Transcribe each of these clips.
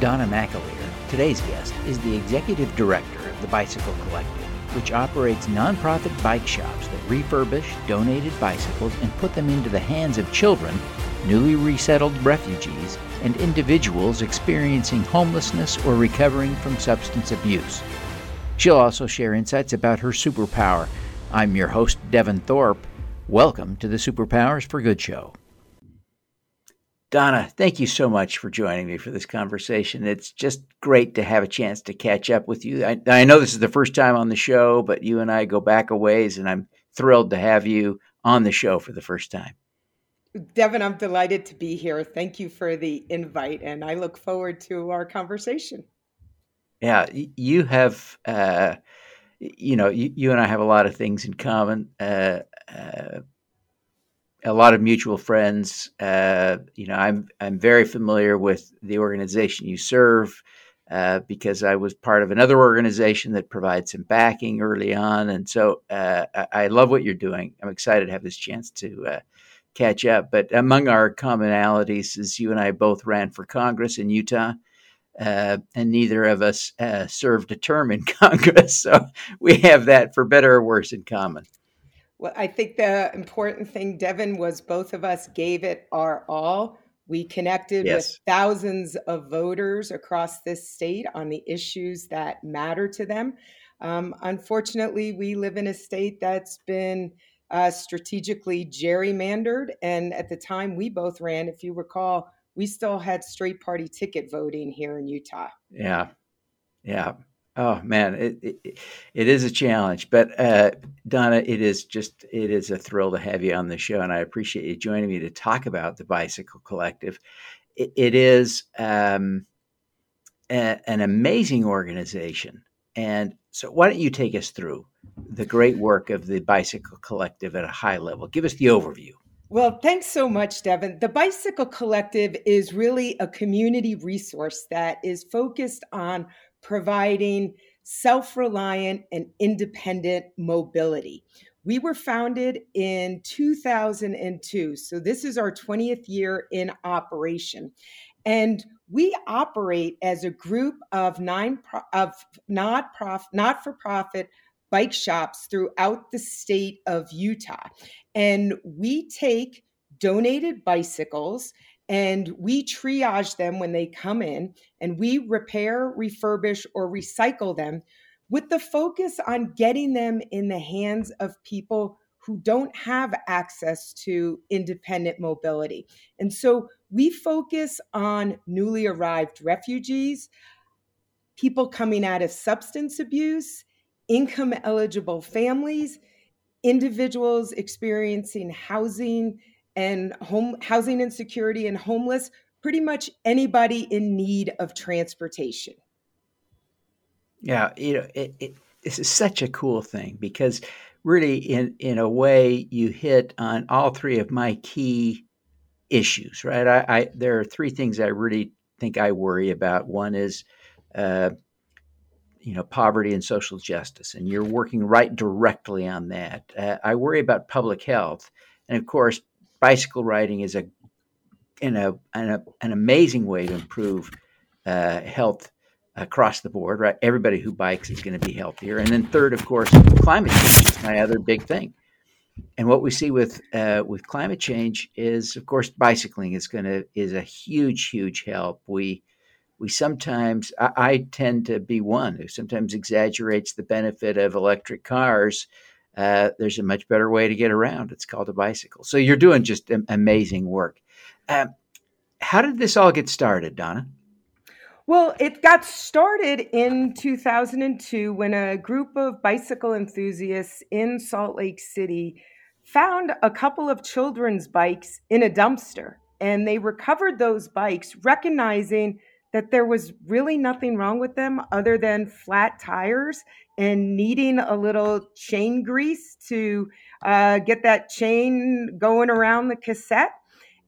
Donna McAleer, today's guest, is the executive director of the Bicycle Collective, which operates nonprofit bike shops that refurbish donated bicycles and put them into the hands of children, newly resettled refugees, and individuals experiencing homelessness or recovering from substance abuse. She'll also share insights about her superpower. I'm your host, Devin Thorpe. Welcome to the Superpowers for Good show. Donna, thank you so much for joining me for this conversation. It's just great to have a chance to catch up with you. I, I, know this is the first time on the show, but you and I go back a ways, and I'm thrilled to have you on the show for the first time. Devin, I'm delighted to be here. Thank you for the invite, and I look forward to our conversation. Yeah, you have, uh, you know, you, you, and I have a lot of things in common. Uh, uh, a lot of mutual friends. Uh, you know, I'm I'm very familiar with the organization you serve uh, because I was part of another organization that provides some backing early on, and so uh, I, I, love what you're doing. I'm excited to have this chance to uh, catch up. But among our commonalities is you and I both ran for Congress in Utah. Uh, and neither of us uh, served a term in Congress, so we have that for better or worse in common. Well, I think the important thing, Devin, was both of us gave it our all. We connected yes. with thousands of voters across this state on the issues that matter to them. Um, unfortunately, we live in a state that's been uh, strategically gerrymandered. And at the time we both ran, if you recall, we still had straight party ticket voting here in Utah. Yeah. Yeah. Oh man, it, it, it is a challenge, but uh, Donna, it is just it is a thrill to have you on the show, and I appreciate you joining me to talk about the Bicycle Collective. it, it is um, a, an amazing organization, and so why don't you take us through the great work of the Bicycle Collective at a high level? Give us the overview. Well, thanks so much, Devin. The Bicycle Collective is really a community resource that is focused on providing self reliant and independent mobility. We were founded in 2002. So this is our 20th year in operation. And we operate as a group of nine of not prof, not for profit bike shops throughout the state of Utah. And we take donated bicycles and we triage them when they come in and we repair, refurbish, or recycle them with the focus on getting them in the hands of people who don't have access to independent mobility. And so we focus on newly arrived refugees, people coming out of substance abuse, income eligible families, individuals experiencing housing and home housing insecurity and homeless, pretty much anybody in need of transportation. Yeah, you know, it, it, this is such a cool thing because really, in in a way, you hit on all three of my key issues. Right? I, I there are three things I really think I worry about. One is uh, you know poverty and social justice and you're working right directly on that uh, i worry about public health and of course bicycle riding is a in a, in a an amazing way to improve uh, health across the board. Right, everybody who bikes is going to be healthier. And then third, of course, climate change is my other big thing. And what we see with uh, with climate change is, of course, bicycling is going to is a huge, huge help. We we sometimes I, I, tend to be one who sometimes exaggerates the benefit of electric cars uh, there's a much better way to get around. It's called a bicycle. So you're doing just amazing work. Um, how did this all get started, Donna? Well, it got started in 2002 when a group of bicycle enthusiasts in Salt Lake City found a couple of children's bikes in a dumpster. And they recovered those bikes, recognizing that there was really nothing wrong with them other than flat tires and needing a little chain grease to uh, get that chain going around the cassette.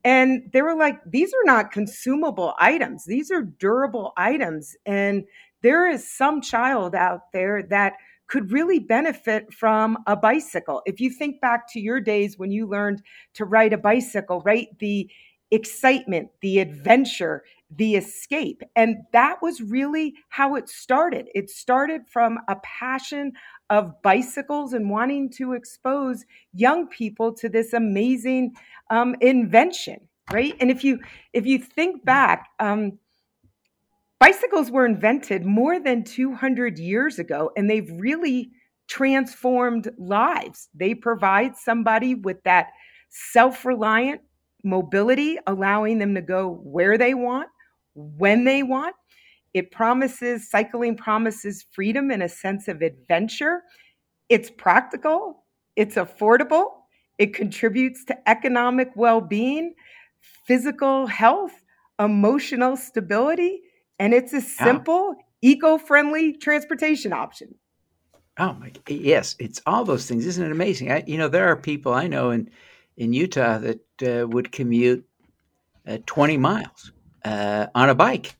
And they were like, these are not consumable items, these are durable items. And there is some child out there that could really benefit from a bicycle. If you think back to your days when you learned to ride a bicycle, right? The excitement, the adventure, the escape. And that was really how it started. It started from a passion of bicycles and wanting to expose young people to this amazing um, invention, right? And if you if you think back, um, bicycles were invented more than 200 years ago, and they've really transformed lives. They provide somebody with that self-reliant mobility, allowing them to go where they want, when they want. It promises, cycling promises freedom and a sense of adventure. It's practical, it's affordable, it contributes to economic well being, physical health, emotional stability, and it's a simple, eco friendly transportation option. Oh my, yes, it's all those things. Isn't it amazing? I, you know, there are people I know in in Utah that uh, would commute uh, 20 miles uh, on a bike.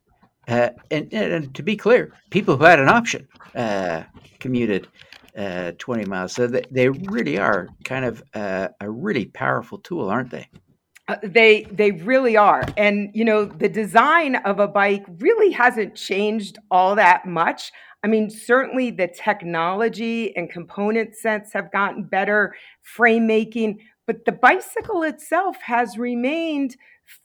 Uh, and, and, to be clear, people who had an option uh, commuted uh, 20 miles. So they, they really are kind of a really powerful tool, aren't they? they they really are and you know the design of a bike really hasn't changed all that much i mean certainly the technology and component sets have gotten better frame making but the bicycle itself has remained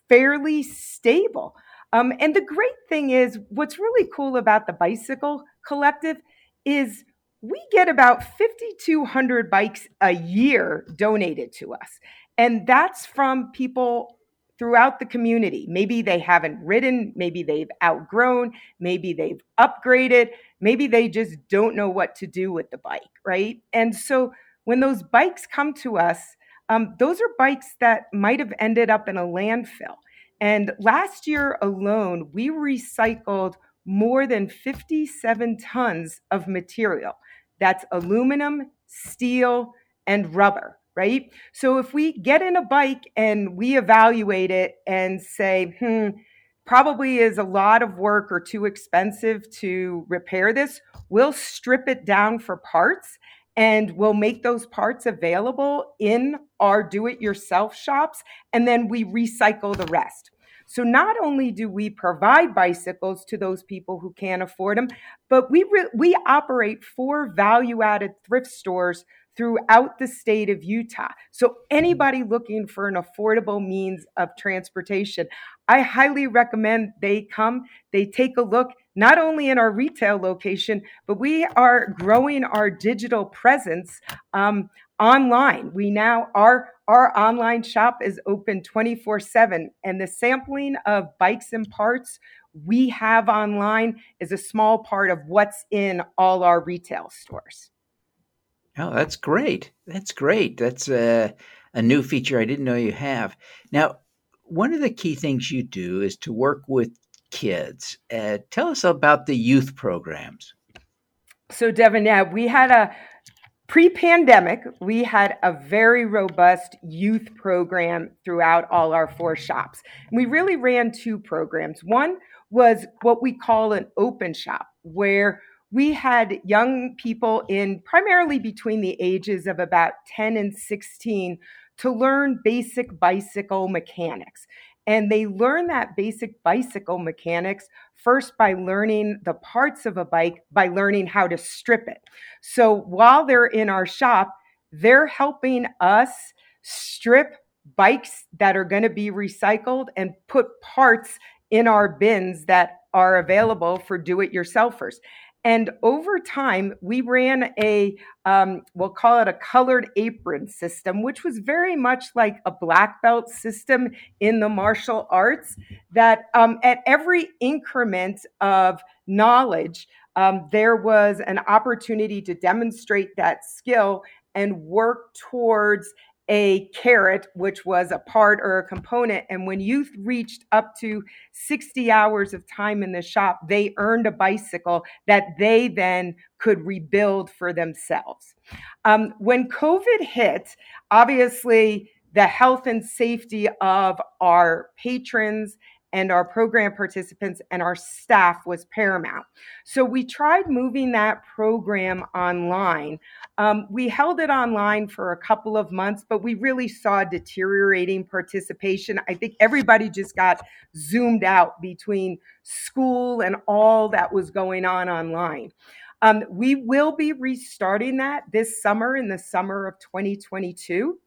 fairly stable. Um, and the great thing is, what's really cool about the Bicycle Collective is we get about 5,200 bikes a year donated to us. And that's from people throughout the community. Maybe they haven't ridden, maybe they've outgrown, maybe they've upgraded, maybe they just don't know what to do with the bike, right? And so when those bikes come to us, um, those are bikes that might have ended up in a landfill. And last year alone, we recycled more than 57 tons of material. That's aluminum, steel, and rubber, right? So if we get in a bike and we evaluate it and say, hmm, probably is a lot of work or too expensive to repair this, we'll strip it down for parts and we'll make those parts available in our do it yourself shops and then we recycle the rest. So not only do we provide bicycles to those people who can't afford them, but we re- we operate four value-added thrift stores throughout the state of Utah. So anybody looking for an affordable means of transportation, I highly recommend they come, they take a look not only in our retail location, but we are growing our digital presence um, online. We now our our online shop is open 24/7 and the sampling of bikes and parts we have online is a small part of what's in all our retail stores. Oh, that's great. That's great. That's a, a new feature I didn't know you have. Now, one of the key things you do is to work with kids. Uh, tell us about the youth programs. So, Devin, yeah, we had a pre pandemic, we had a very robust youth program throughout all our four shops. We really ran two programs. One was what we call an open shop, where we had young people in primarily between the ages of about 10 and 16 to learn basic bicycle mechanics. And they learn that basic bicycle mechanics first by learning the parts of a bike, by learning how to strip it. So while they're in our shop, they're helping us strip bikes that are going to be recycled and put parts in our bins that are available for do it yourselfers. And over time, we ran a, um, we'll call it a colored apron system, which was very much like a black belt system in the martial arts, that um, at every increment of knowledge, um, there was an opportunity to demonstrate that skill and work towards a carrot, which was a part or a component. And when youth reached up to 60 hours of time in the shop, they earned a bicycle that they then could rebuild for themselves. Um, when COVID hit, obviously the health and safety of our patrons and our program participants and our staff was paramount. So we tried moving that program online. Um, we held it online for a couple of months, but we really saw deteriorating participation. I think everybody just got zoomed out between school and all that was going on online. Um, we will be restarting that this summer in the summer of 2022.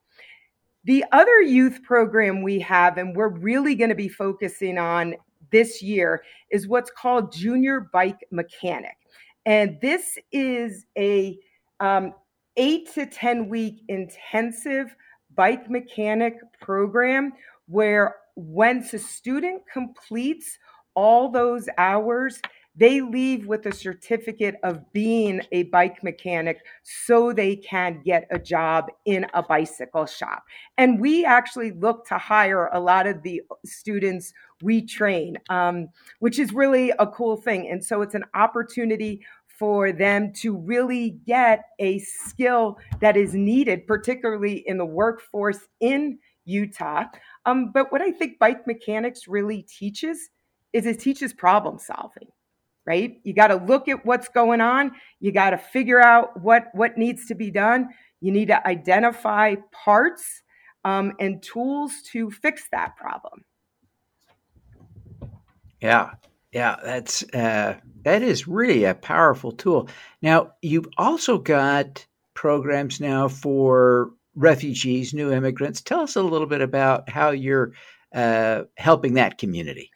The other youth program we have, and we're really going to be focusing on this year, is what's called Junior Bike Mechanic. And this is a um, eight to 10 week intensive bike mechanic program where once a student completes all those hours, they leave with a certificate of being a bike mechanic so they can get a job in a bicycle shop. And we actually look to hire a lot of the students we train, um, which is really a cool thing. And so it's an opportunity for them to really get a skill that is needed, particularly in the workforce in Utah. Um, but what I think bike mechanics really teaches is it teaches problem solving right? You got to look at what's going on. You got to figure out what what needs to be done. You need to identify parts um, and tools to fix that problem. Yeah, yeah, that's uh, that is really a powerful tool. Now you've also got programs now for refugees, new immigrants. Tell us a little bit about how you're uh, helping that community.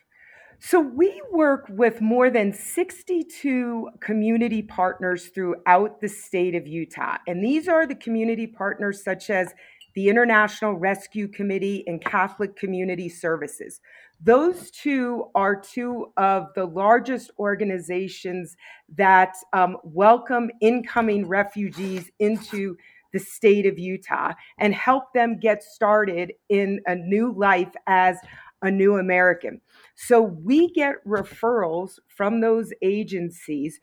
So, we work with more than 62 community partners throughout the state of Utah. And these are the community partners such as the International Rescue Committee and Catholic Community Services. Those two are two of the largest organizations that um, welcome incoming refugees into the state of Utah and help them get started in a new life as a new American. So we get referrals from those agencies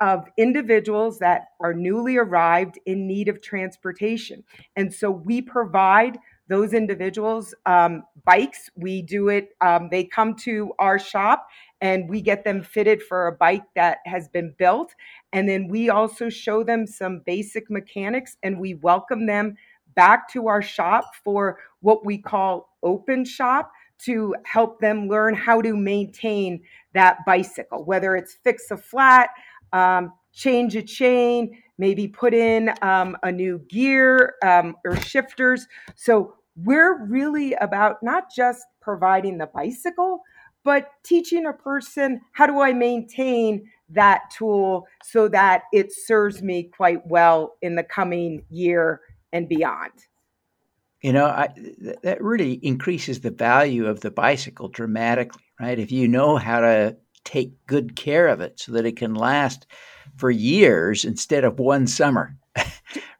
of individuals that are newly arrived in need of transportation. And so we provide those individuals um, bikes. We do it, um, they come to our shop and we get them fitted for a bike that has been built. And then we also show them some basic mechanics and we welcome them back to our shop for what we call open shop to help them learn how to maintain that bicycle, whether it's fix a flat, um, change a chain, maybe put in um, a new gear um, or shifters. So we're really about not just providing the bicycle, but teaching a person how do I maintain that tool so that it serves me quite well in the coming year and beyond. You know, I, th- that really increases the value of the bicycle dramatically, right? If you know how to take good care of it so that it can last for years instead of one summer. right?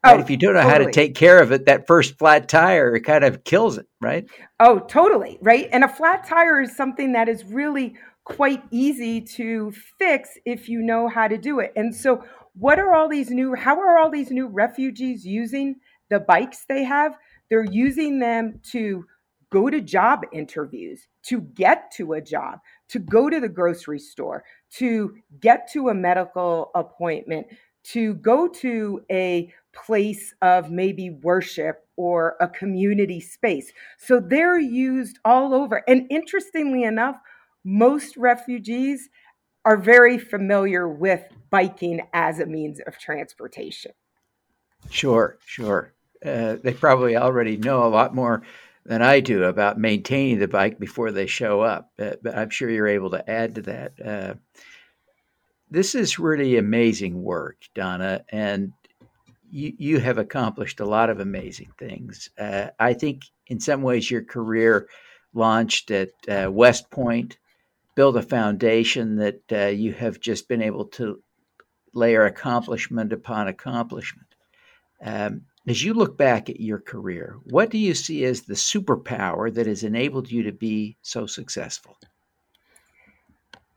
Oh, if you don't know totally. how to take care of it, that first flat tire it kind of kills it, right? Oh, totally, right? And a flat tire is something that is really quite easy to fix if you know how to do it. And so, what are all these new how are all these new refugees using the bikes they have? They're using them to go to job interviews, to get to a job, to go to the grocery store, to get to a medical appointment, to go to a place of maybe worship or a community space. So they're used all over. And interestingly enough, most refugees are very familiar with biking as a means of transportation. Sure, sure uh, they probably already know a lot more than I do about maintaining the bike before they show up. But, but I'm sure you're able to add to that. Uh, this is really amazing work, Donna, and you, you have accomplished a lot of amazing things. Uh, I think in some ways your career launched at uh, West Point, built a foundation that uh, you have just been able to layer accomplishment upon accomplishment. Um, as you look back at your career, what do you see as the superpower that has enabled you to be so successful?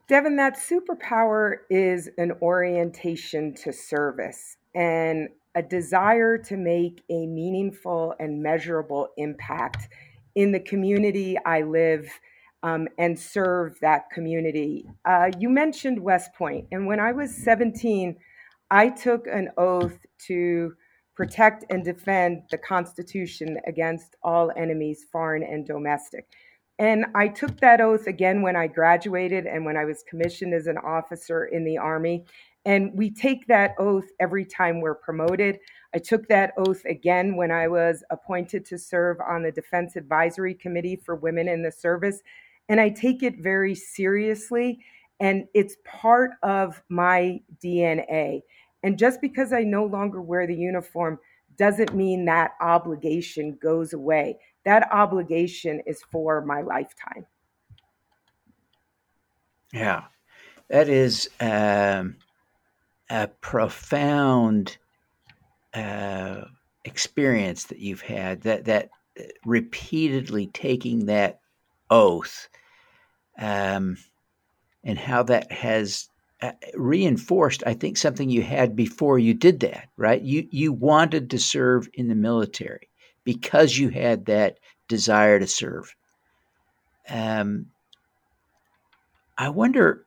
Devin, that superpower is an orientation to service and a desire to make a meaningful and measurable impact in the community I live um, and serve that community. Uh, you mentioned West Point, and when I was 17, I took an oath to protect and defend the Constitution against all enemies, foreign and domestic. And I took that oath again when I graduated and when I was commissioned as an officer in the Army. And we take that oath every time we're promoted. I took that oath again when I was appointed to serve on the Defense Advisory Committee for Women in the Service. And I take it very seriously. And it's part of my DNA. And just because I no longer wear the uniform doesn't mean that obligation goes away. That obligation is for my lifetime. Yeah, that is um, a profound uh, experience that you've had. That that uh, repeatedly taking that oath, um, and how that has reinforced, I think, something you had before you did that, right? You you wanted to serve in the military because you had that desire to serve. Um, I wonder,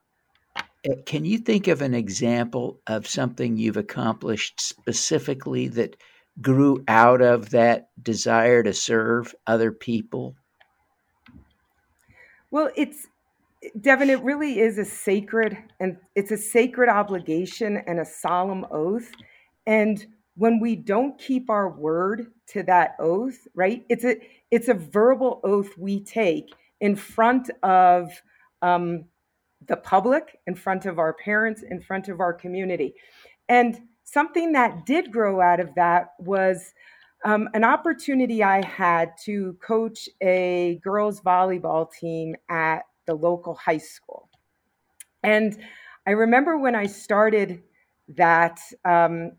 uh, can you think of an example of something you've accomplished specifically that grew out of that desire to serve other people? Well, it's Devin, it really is a sacred and it's a sacred obligation and a solemn oath. And when we don't keep our word to that oath, right? It's a it's a verbal oath we take in front of um, the public, in front of our parents, in front of our community. And something that did grow out of that was um, an opportunity I had to coach a girls volleyball team at the local high school. And I remember when I started that, um,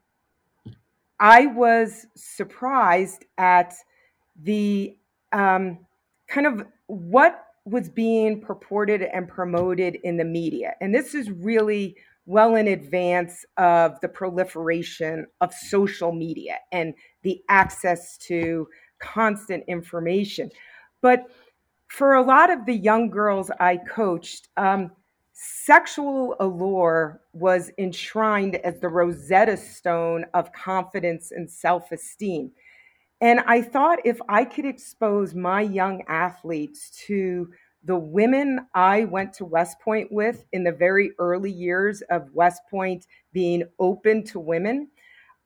I was surprised at the um, kind of what was being purported and promoted in the media. And this is really well in advance of the proliferation of social media and the access to constant information. But for a lot of the young girls I coached, um, sexual allure was enshrined as the Rosetta Stone of confidence and self esteem. And I thought if I could expose my young athletes to the women I went to West Point with in the very early years of West Point being open to women,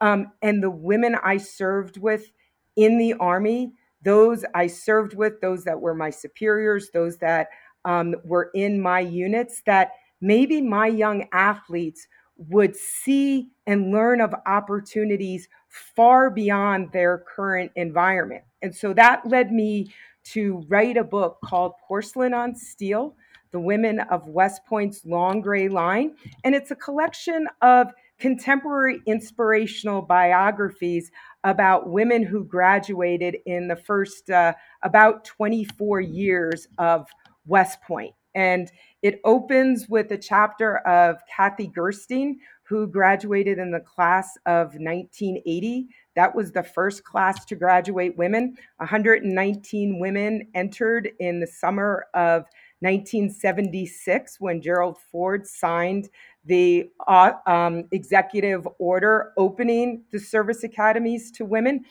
um, and the women I served with in the Army those I served with, those that were my superiors, those that um, were in my units, that maybe my young athletes would see and learn of opportunities far beyond their current environment. And so that led me to write a book called Porcelain on Steel The Women of West Point's Long Gray Line. And it's a collection of contemporary inspirational biographies about women who graduated in the first uh, about 24 years of West Point. And it opens with a chapter of Kathy Gerstein, who graduated in the class of 1980. That was the first class to graduate women. 119 women entered in the summer of 1976 when Gerald Ford signed the uh, um, executive order opening the service academies to women.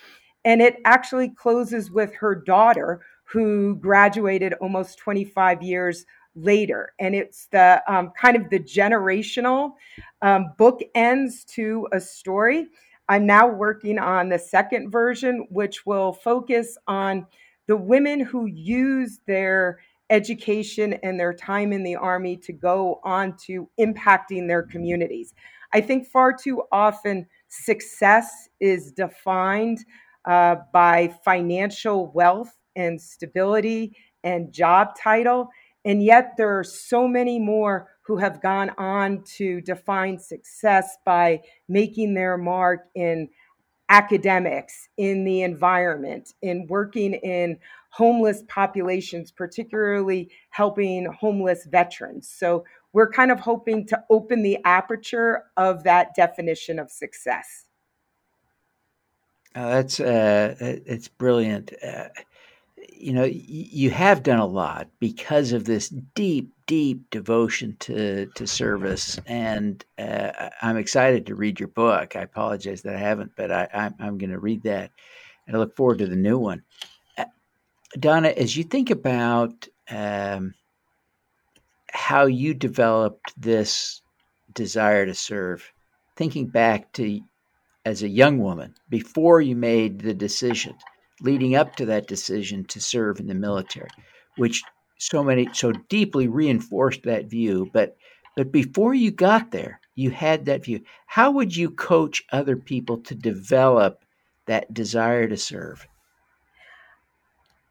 And it actually closes with her daughter, who graduated almost 25 years later. And it's the um, kind of the generational um, book ends to a story. I'm now working on the second version, which will focus on the women who use their education and their time in the Army to go on to impacting their communities. I think far too often success is defined uh, by financial wealth and stability and job title. And yet, there are so many more who have gone on to define success by making their mark in academics, in the environment, in working in homeless populations, particularly helping homeless veterans. So we're kind of hoping to open the aperture of that definition of success. Oh, that's uh, it's brilliant. Uh, you know, you have done a lot because of this deep, deep devotion to to service, and uh, I'm excited to read your book. I apologize that I haven't, but I, I'm, I'm going to read that, and I look forward to the new one. Donna, as you think about um, how you developed this desire to serve, thinking back to as a young woman before you made the decision leading up to that decision to serve in the military, which so many so deeply reinforced that view. But but before you got there, you had that view. How would you coach other people to develop that desire to serve?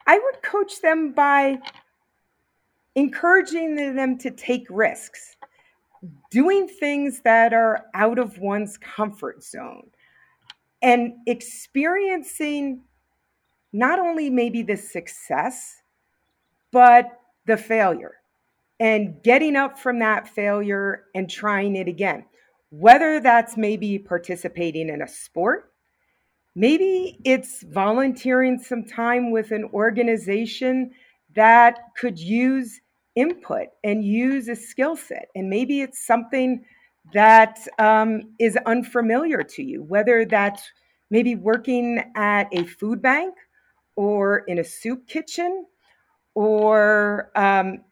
I would coach them by encouraging them to take risks, doing things that are out of one's comfort zone, and experiencing not only maybe the success, but the failure and getting up from that failure and trying it again. Whether that's maybe participating in a sport, maybe it's volunteering some time with an organization that could use input and use a skill set. And maybe it's something that um, is unfamiliar to you, whether that's maybe working at a food bank or in a soup kitchen or um,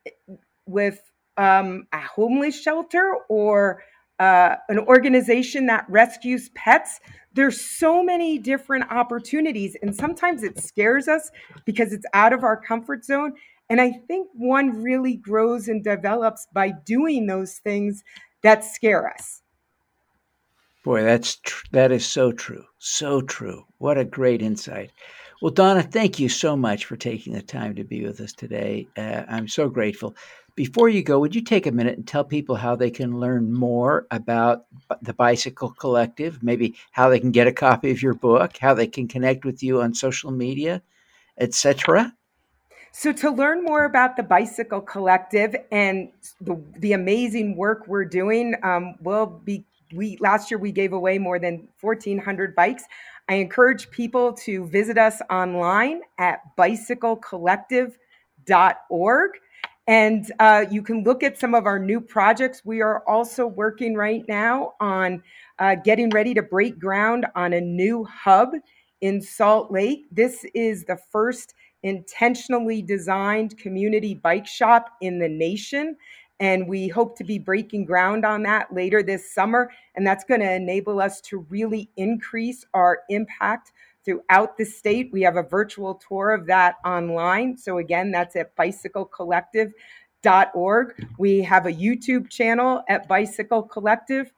with um, a homeless shelter or uh, an organization that rescues pets. There's so many different opportunities, and sometimes it scares us because it's out of our comfort zone. And I think one really grows and develops by doing those things that scare us. Boy, that's tr- that is so true, so true. What a great insight. Well, Donna, thank you so much for taking the time to be with us today. Uh, I'm so grateful. Before you go, would you take a minute and tell people how they can learn more about the Bicycle Collective, maybe how they can get a copy of your book, how they can connect with you on social media, etc.? So, to learn more about the Bicycle Collective and the, the amazing work we're doing, um, we'll be we last year we gave away more than 1,400 bikes. I encourage people to visit us online at bicyclecollective.org. And uh, you can look at some of our new projects. We are also working right now on uh, getting ready to break ground on a new hub in Salt Lake. This is the first intentionally designed community bike shop in the nation. And we hope to be breaking ground on that later this summer. And that's going to enable us to really increase our impact throughout the state. We have a virtual tour of that online. So, again, that's at bicyclecollective.org. We have a YouTube channel at Bicycle Collective.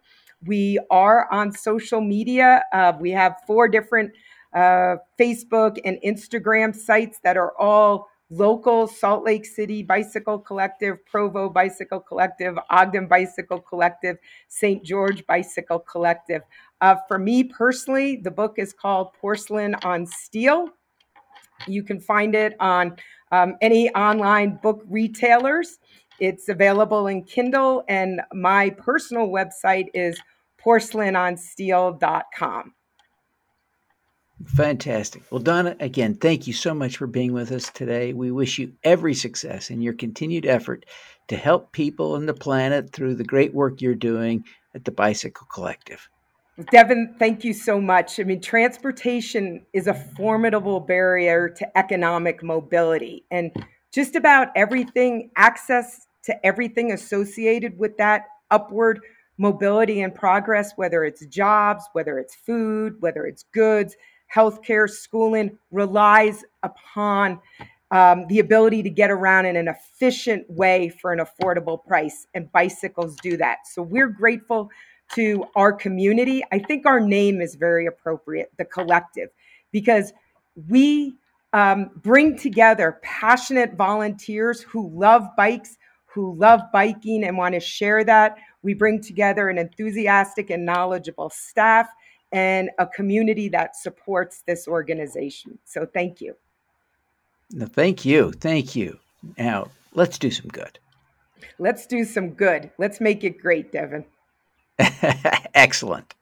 We are on social media. Uh, we have four different uh, Facebook and Instagram sites that are all local Salt Lake City Bicycle Collective, Provo Bicycle Collective, Ogden Bicycle Collective, St. George Bicycle Collective. Uh, for me personally, the book is called Porcelain on Steel. You can find it on um, any online book retailers. It's available in Kindle, and my personal website is porcelainonsteel.com. Fantastic. Well, Donna, again, thank you so much for being with us today. We wish you every success in your continued effort to help people and the planet through the great work you're doing at the Bicycle Collective. Devin, thank you so much. I mean, transportation is a formidable barrier to economic mobility, and just about everything, access to everything associated with that upward mobility and progress, whether it's jobs, whether it's food, whether it's goods, healthcare, schooling relies upon um, the ability to get around in an efficient way for an affordable price, and bicycles do that. So we're grateful to our community. I think our name is very appropriate, the collective, because we um, bring together passionate volunteers who love bikes, who love biking and want to share that. We bring together an enthusiastic and knowledgeable staff and a community that supports this organization. So thank you. No, thank you. Thank you. Now, let's do some good. Let's do some good. Let's make it great, Devin. Excellent.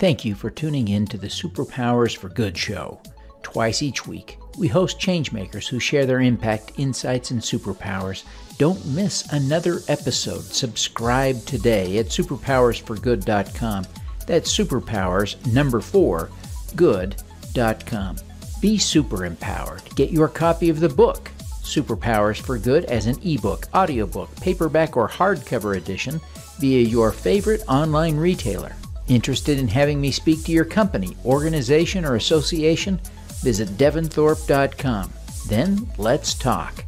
Thank you for tuning in to the Superpowers for Good show. Twice each week, we host changemakers who share their impact, insights, and superpowers. Don't miss another episode. Subscribe today at superpowersforgood.com. That's superpowers number 4 good.com. Be super empowered. Get your copy of the book, Superpowers for Good, as an ebook, audiobook, paperback, or hardcover edition via your favorite online retailer. Interested in having me speak to your company, organization, or association? Visit devinthorpe.com. Then let's talk.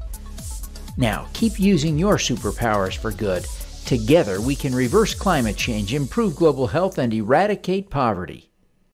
Now, keep using your superpowers for good. Together, we can reverse climate change, improve global health, and eradicate poverty.